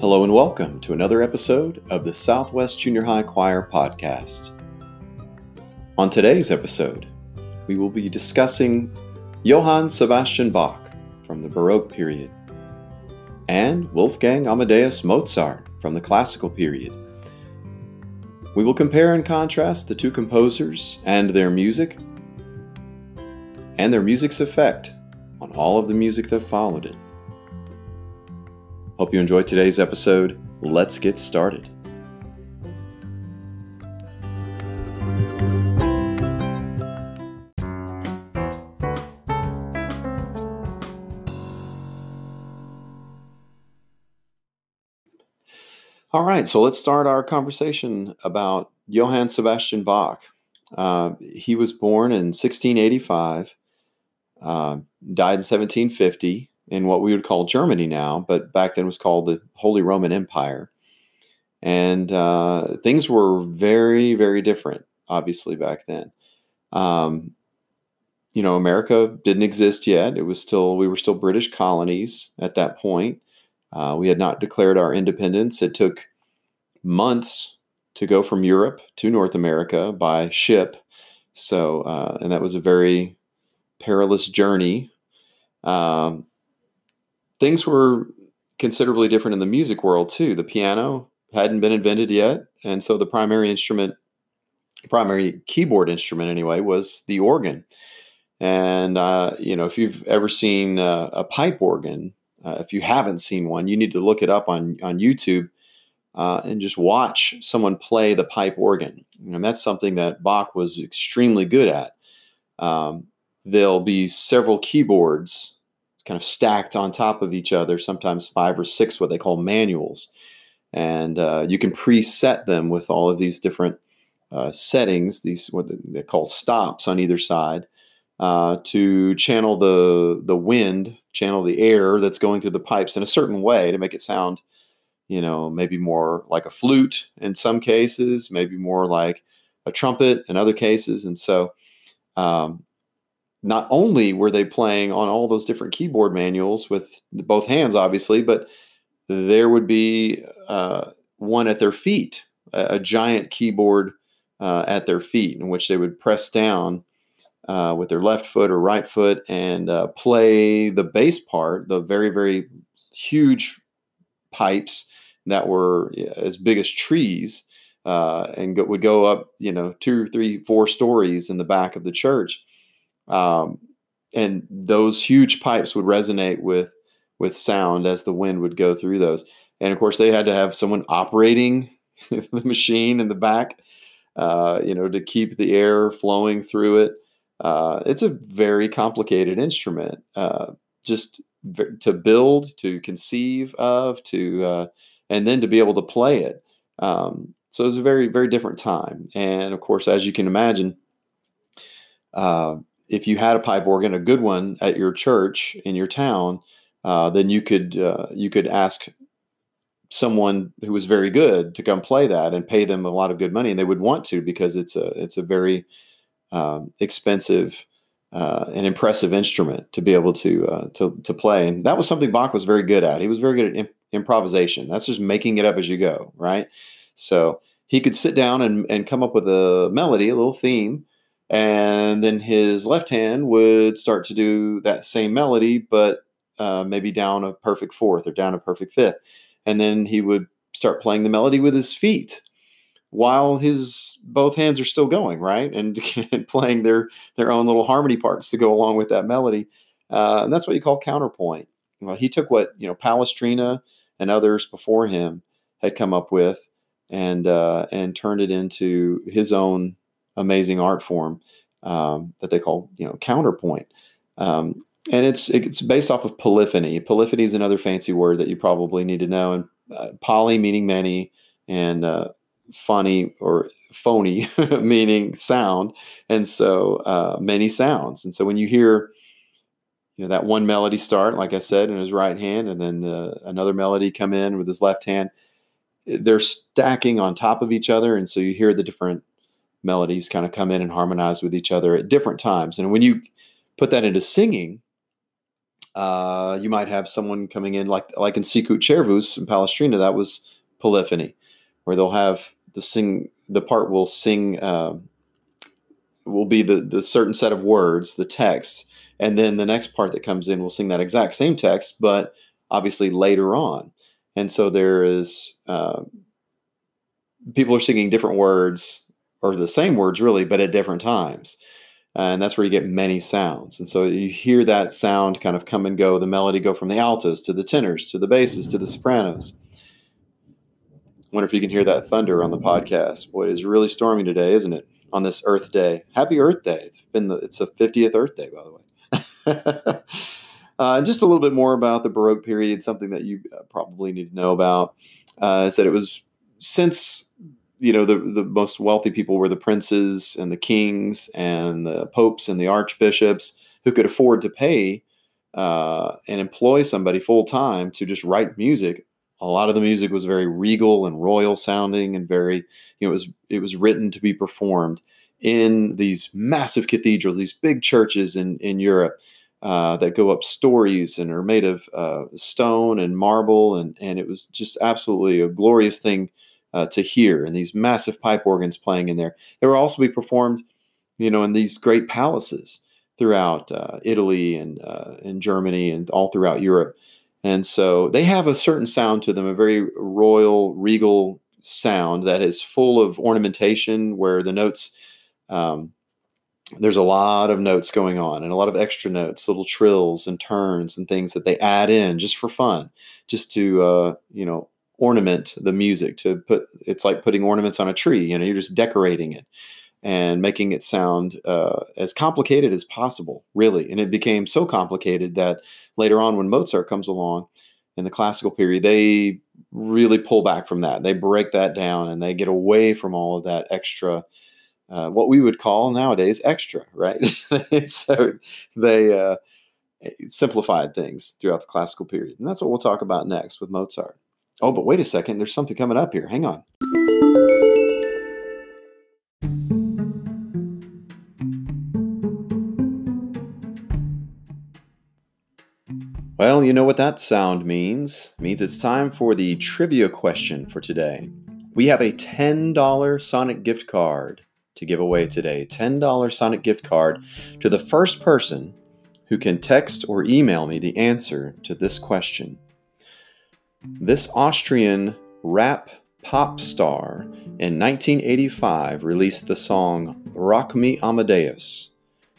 Hello and welcome to another episode of the Southwest Junior High Choir podcast. On today's episode, we will be discussing Johann Sebastian Bach from the Baroque period and Wolfgang Amadeus Mozart from the classical period. We will compare and contrast the two composers and their music and their music's effect on all of the music that followed it. Hope you enjoyed today's episode. Let's get started. All right, so let's start our conversation about Johann Sebastian Bach. Uh, he was born in 1685, uh, died in 1750 in what we would call Germany now, but back then was called the Holy Roman Empire. And uh, things were very, very different, obviously, back then. Um, you know, America didn't exist yet. It was still, we were still British colonies at that point. Uh, we had not declared our independence. It took months to go from Europe to North America by ship. So, uh, and that was a very perilous journey. Um, things were considerably different in the music world too. The piano hadn't been invented yet, and so the primary instrument, primary keyboard instrument anyway, was the organ. And uh, you know, if you've ever seen uh, a pipe organ, uh, if you haven't seen one, you need to look it up on on YouTube uh, and just watch someone play the pipe organ. And that's something that Bach was extremely good at. Um, there'll be several keyboards kind of stacked on top of each other, sometimes five or six what they call manuals. And uh, you can preset them with all of these different uh, settings, these what they call stops on either side, uh, to channel the the wind, channel the air that's going through the pipes in a certain way to make it sound, you know, maybe more like a flute in some cases, maybe more like a trumpet in other cases, and so um, not only were they playing on all those different keyboard manuals with both hands, obviously, but there would be uh, one at their feet, a, a giant keyboard uh, at their feet, in which they would press down uh, with their left foot or right foot and uh, play the bass part, the very, very huge pipes that were as big as trees. Uh, and go, would go up, you know, two, three, four stories in the back of the church um, and those huge pipes would resonate with with sound as the wind would go through those. And of course, they had to have someone operating the machine in the back, uh, you know, to keep the air flowing through it. Uh, it's a very complicated instrument. Uh, just v- to build, to conceive of, to uh, and then to be able to play it. Um, so it's a very, very different time. And of course, as you can imagine, uh, if you had a pipe organ, a good one at your church in your town, uh, then you could uh, you could ask someone who was very good to come play that and pay them a lot of good money, and they would want to because it's a it's a very um, expensive uh, and impressive instrument to be able to uh, to to play, and that was something Bach was very good at. He was very good at imp- improvisation. That's just making it up as you go, right? So he could sit down and, and come up with a melody, a little theme, and then his left hand would start to do that same melody, but uh, maybe down a perfect fourth or down a perfect fifth, and then he would start playing the melody with his feet while his both hands are still going right? And, and playing their their own little harmony parts to go along with that melody. Uh, and that's what you call counterpoint. Well, he took what you know palestrina and others before him had come up with and uh, and turned it into his own amazing art form um, that they call you know counterpoint. Um, and it's it's based off of polyphony. Polyphony is another fancy word that you probably need to know. And uh, poly meaning many, and uh, funny or phony meaning sound. And so uh, many sounds. And so when you hear you know that one melody start, like I said, in his right hand, and then the, another melody come in with his left hand, they're stacking on top of each other, and so you hear the different melodies kind of come in and harmonize with each other at different times. And when you put that into singing, Uh, you might have someone coming in like like in Sicut Cervus in Palestrina. That was polyphony, where they'll have the sing the part will sing uh, will be the the certain set of words, the text, and then the next part that comes in will sing that exact same text, but obviously later on. And so there is uh, people are singing different words or the same words really, but at different times. And that's where you get many sounds. And so you hear that sound kind of come and go, the melody go from the altos to the tenors to the basses to the sopranos. Wonder if you can hear that thunder on the podcast. Boy, it's really stormy today, isn't it? On this Earth Day. Happy Earth Day. It's been the it's a 50th Earth Day, by the way. uh, just a little bit more about the Baroque period, something that you uh, probably need to know about uh, is that it was since you know the the most wealthy people were the princes and the kings and the popes and the archbishops who could afford to pay uh, and employ somebody full time to just write music. A lot of the music was very regal and royal sounding, and very you know it was it was written to be performed in these massive cathedrals, these big churches in in Europe. Uh, that go up stories and are made of uh, stone and marble, and and it was just absolutely a glorious thing uh, to hear, and these massive pipe organs playing in there. They will also be performed, you know, in these great palaces throughout uh, Italy and uh, in Germany and all throughout Europe. And so they have a certain sound to them, a very royal, regal sound that is full of ornamentation, where the notes. Um, there's a lot of notes going on and a lot of extra notes, little trills and turns and things that they add in just for fun, just to uh, you know ornament the music to put it's like putting ornaments on a tree you know you're just decorating it and making it sound uh, as complicated as possible really. And it became so complicated that later on when mozart comes along in the classical period they really pull back from that. They break that down and they get away from all of that extra uh, what we would call nowadays extra right? So they uh, simplified things throughout the classical period. And that's what we'll talk about next with mozart Oh, but wait a second. There's something coming up here. Hang on. Well, you know what that sound means. It means it's time for the trivia question for today. We have a $10 Sonic gift card to give away today. $10 Sonic gift card to the first person who can text or email me the answer to this question. This Austrian rap pop star in 1985 released the song Rock Me Amadeus.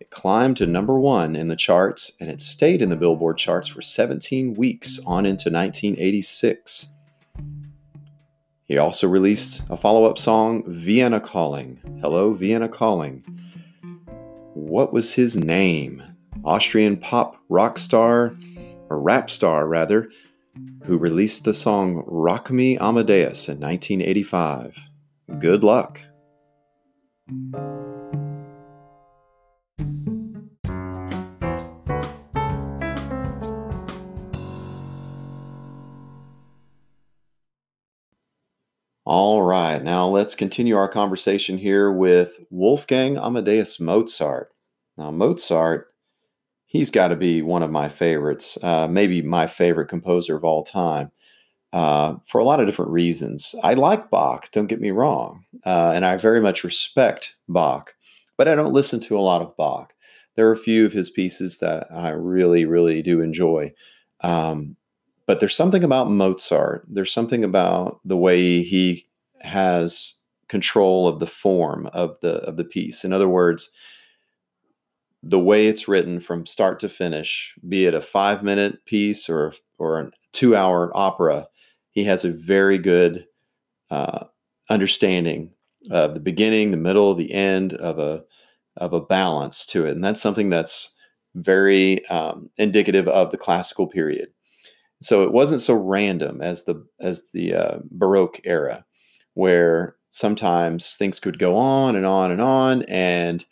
It climbed to number one in the charts and it stayed in the Billboard charts for 17 weeks on into 1986. He also released a follow up song, Vienna Calling. Hello, Vienna Calling. What was his name? Austrian pop rock star, or rap star rather, who released the song Rock Me Amadeus in 1985. Good luck. All right, now let's continue our conversation here with Wolfgang Amadeus Mozart. Now, Mozart he's got to be one of my favorites, uh, maybe my favorite composer of all time. Uh, for a lot of different reasons. I like Bach, don't get me wrong, uh, and I very much respect Bach, but I don't listen to a lot of Bach. There are a few of his pieces that I really, really do enjoy. Um, but there's something about Mozart, there's something about the way he has control of the form of the of the piece. In other words, the way it's written from start to finish, be it a five minute piece or or a two hour opera, he has a very good uh, understanding of the beginning, the middle, the end of a of a balance to it, and that's something that's very um, indicative of the classical period. So it wasn't so random as the as the uh, Baroque era, where sometimes things could go on and on and on, and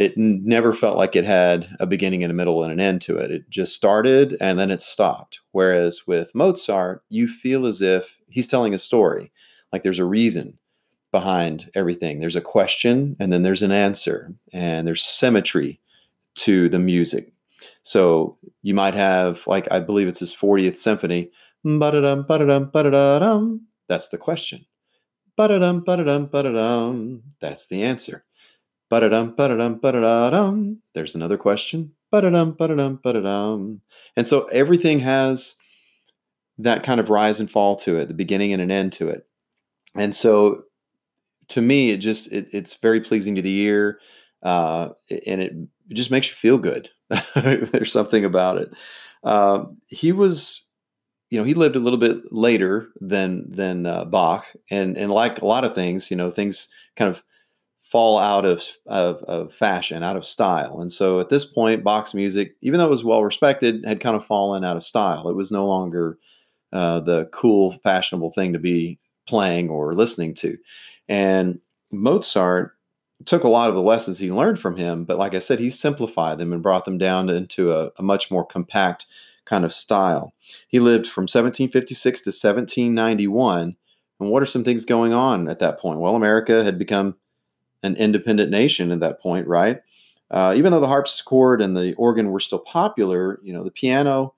it never felt like it had a beginning and a middle and an end to it. It just started and then it stopped. Whereas with Mozart, you feel as if he's telling a story, like there's a reason behind everything. There's a question and then there's an answer, and there's symmetry to the music. So you might have, like, I believe it's his 40th symphony. That's the question. That's the answer. There's another question. And so everything has that kind of rise and fall to it, the beginning and an end to it. And so to me, it just it, it's very pleasing to the ear, uh, and it, it, just makes you feel good. There's something about it. Uh, he was, you know, he lived a little bit later than than uh, Bach, and and like a lot of things, you know, things kind of fall out of, of, of fashion, out of style. And so at this point, Bach's music, even though it was well respected, had kind of fallen out of style. It was no longer uh, the cool, fashionable thing to be playing or listening to. And Mozart took a lot of the lessons he learned from him, but like I said, he simplified them and brought them down into a, a much more compact kind of style. He lived from 1756 to 1791. And what are some things going on at that point? Well, America had become an independent nation at that point, right? Uh, even though the harpsichord and the organ were still popular, you know, the piano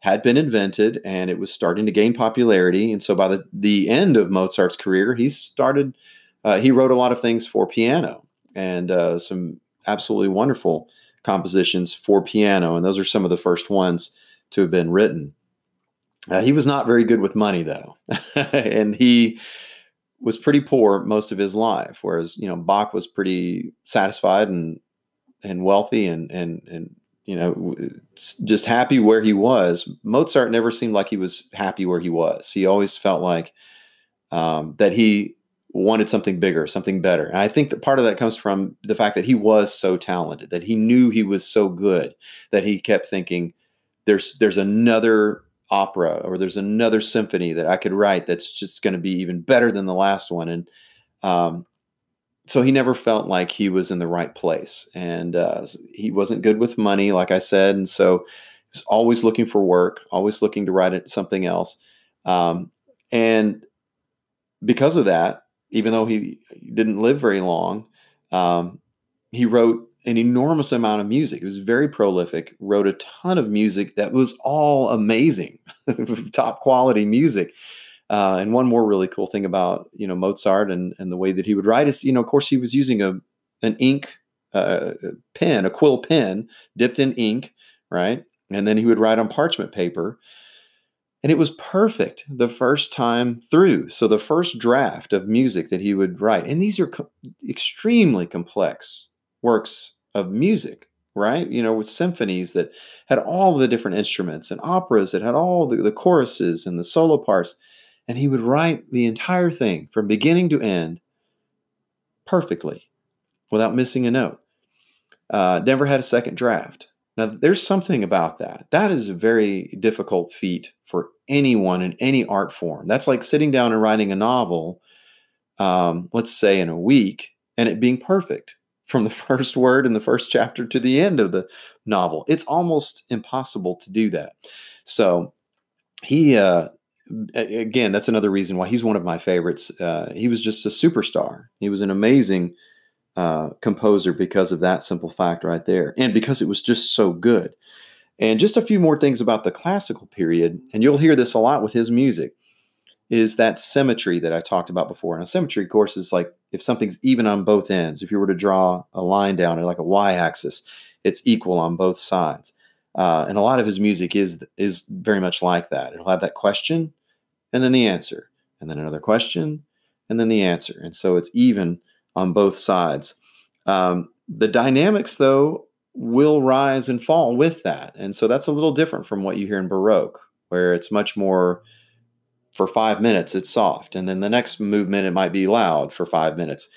had been invented and it was starting to gain popularity. And so by the, the end of Mozart's career, he started, uh, he wrote a lot of things for piano and uh, some absolutely wonderful compositions for piano. And those are some of the first ones to have been written. Uh, he was not very good with money, though. and he was pretty poor most of his life, whereas, you know, Bach was pretty satisfied and and wealthy and and and you know, just happy where he was. Mozart never seemed like he was happy where he was. He always felt like um, that he wanted something bigger, something better. And I think that part of that comes from the fact that he was so talented, that he knew he was so good, that he kept thinking, "There's there's another opera or there's another symphony that I could write that's just going to be even better than the last one." And um, so he never felt like he was in the right place and uh, he wasn't good with money like i said and so he was always looking for work always looking to write something else um, and because of that even though he didn't live very long um, he wrote an enormous amount of music he was very prolific wrote a ton of music that was all amazing top quality music uh, and one more really cool thing about you know Mozart and and the way that he would write is you know of course he was using a an ink uh, pen, a quill pen dipped in ink, right? And then he would write on parchment paper. And it was perfect the first time through. So the first draft of music that he would write, and these are co- extremely complex works of music, right? You know, with symphonies that had all the different instruments and operas that had all the, the choruses and the solo parts and he would write the entire thing from beginning to end perfectly without missing a note. Uh, never had a second draft. Now, there's something about that. That is a very difficult feat for anyone in any art form. That's like sitting down and writing a novel, um, let's say in a week, and it being perfect from the first word in the first chapter to the end of the novel. It's almost impossible to do that. So he uh, again, that's another reason why he's one of my favorites. Uh, he was just a superstar. He was an amazing uh, composer because of that simple fact right there, and because it was just so good. And just a few more things about the classical period, and you'll hear this a lot with his music, is that symmetry that I talked about before. Now, symmetry, of course, is like if something's even on both ends. If you were to draw a line down like a y-axis, it's equal on both sides. Uh, and a lot of his music is is very much like that. It'll have that question, and then the answer, and then another question, and then the answer. And so it's even on both sides. Um, the dynamics, though, will rise and fall with that, and so that's a little different from what you hear in Baroque, where it's much more. For five minutes, it's soft, and then the next movement, it might be loud for five minutes.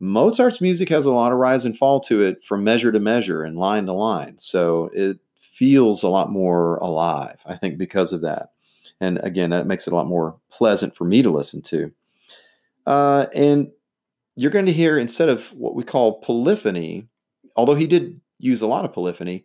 Mozart's music has a lot of rise and fall to it from measure to measure and line to line. So it feels a lot more alive, I think, because of that. And again, that makes it a lot more pleasant for me to listen to. Uh, and you're going to hear instead of what we call polyphony, although he did use a lot of polyphony,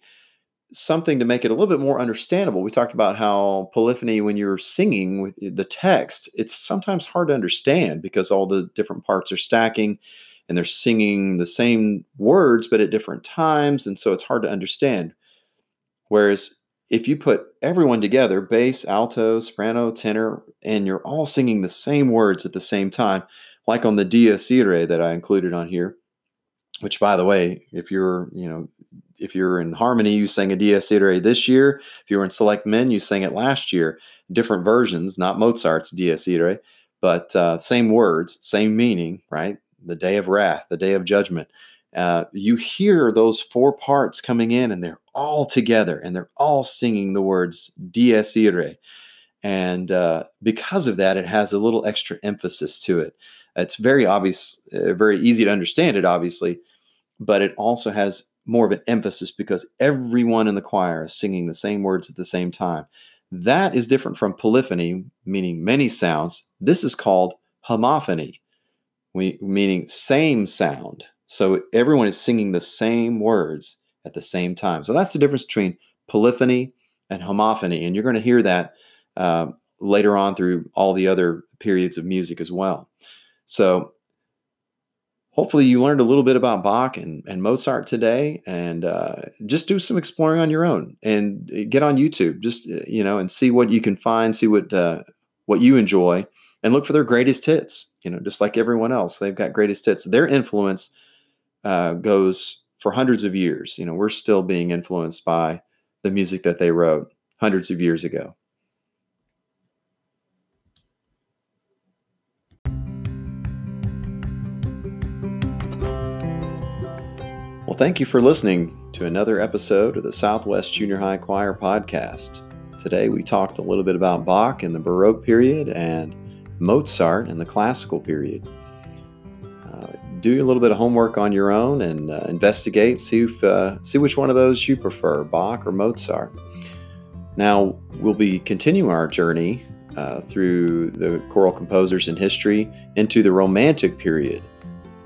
something to make it a little bit more understandable. We talked about how polyphony, when you're singing with the text, it's sometimes hard to understand because all the different parts are stacking and they're singing the same words but at different times. And so it's hard to understand. Whereas if you put everyone together, bass, alto, soprano, tenor, and you're all singing the same words at the same time, like on the Dies Irae that I included on here, which by the way, if you're, you know, if you're in harmony, you sang a Dies Irae this year. If you were in Select Men, you sang it last year. Different versions, not Mozart's Dies Irae, but uh, same words, same meaning, right? The day of wrath, the day of judgment. Uh, you hear those four parts coming in and they're all together and they're all singing the words Dies Irae. And uh, because of that, it has a little extra emphasis to it. It's very obvious, uh, very easy to understand it, obviously, but it also has more of an emphasis because everyone in the choir is singing the same words at the same time. That is different from polyphony, meaning many sounds. This is called homophony, meaning same sound. So everyone is singing the same words at the same time. So that's the difference between polyphony and homophony. And you're going to hear that uh, later on through all the other periods of music as well. So hopefully you learned a little bit about Bach and, and Mozart today and uh, just do some exploring on your own and get on YouTube just uh, you know and see what you can find see what uh, what you enjoy and look for their greatest hits you know just like everyone else they've got greatest hits their influence uh, goes for hundreds of years. You know, we're still being influenced by the music that they wrote hundreds of years ago. Thank you for listening to another episode of the Southwest Junior High Choir podcast. Today we talked a little bit about Bach in the Baroque period and Mozart in the classical period do a little bit of homework on your own and uh, investigate, see if uh, see which one of those you prefer, Bach or Mozart. Now we'll be continuing our journey uh, through the choral composers in history into the Romantic period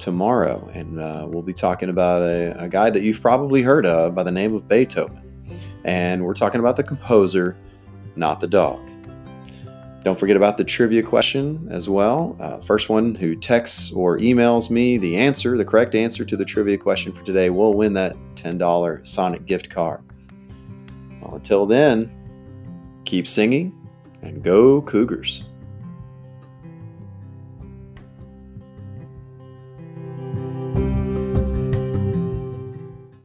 tomorrow, and uh, we'll be talking about a, a guy that you've probably heard of by the name of Beethoven, and we're talking about the composer, not the dog. Don't forget about the trivia question as well. Uh, first one who texts or emails me the answer, the correct answer to the trivia question for today, will win that $10 Sonic gift card. Well, until then, keep singing and go Cougars.